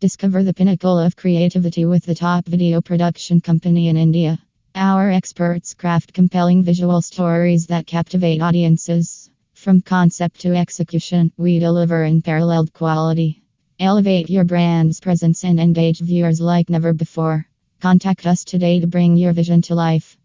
Discover the pinnacle of creativity with the top video production company in India. Our experts craft compelling visual stories that captivate audiences. From concept to execution, we deliver unparalleled quality. Elevate your brand's presence and engage viewers like never before. Contact us today to bring your vision to life.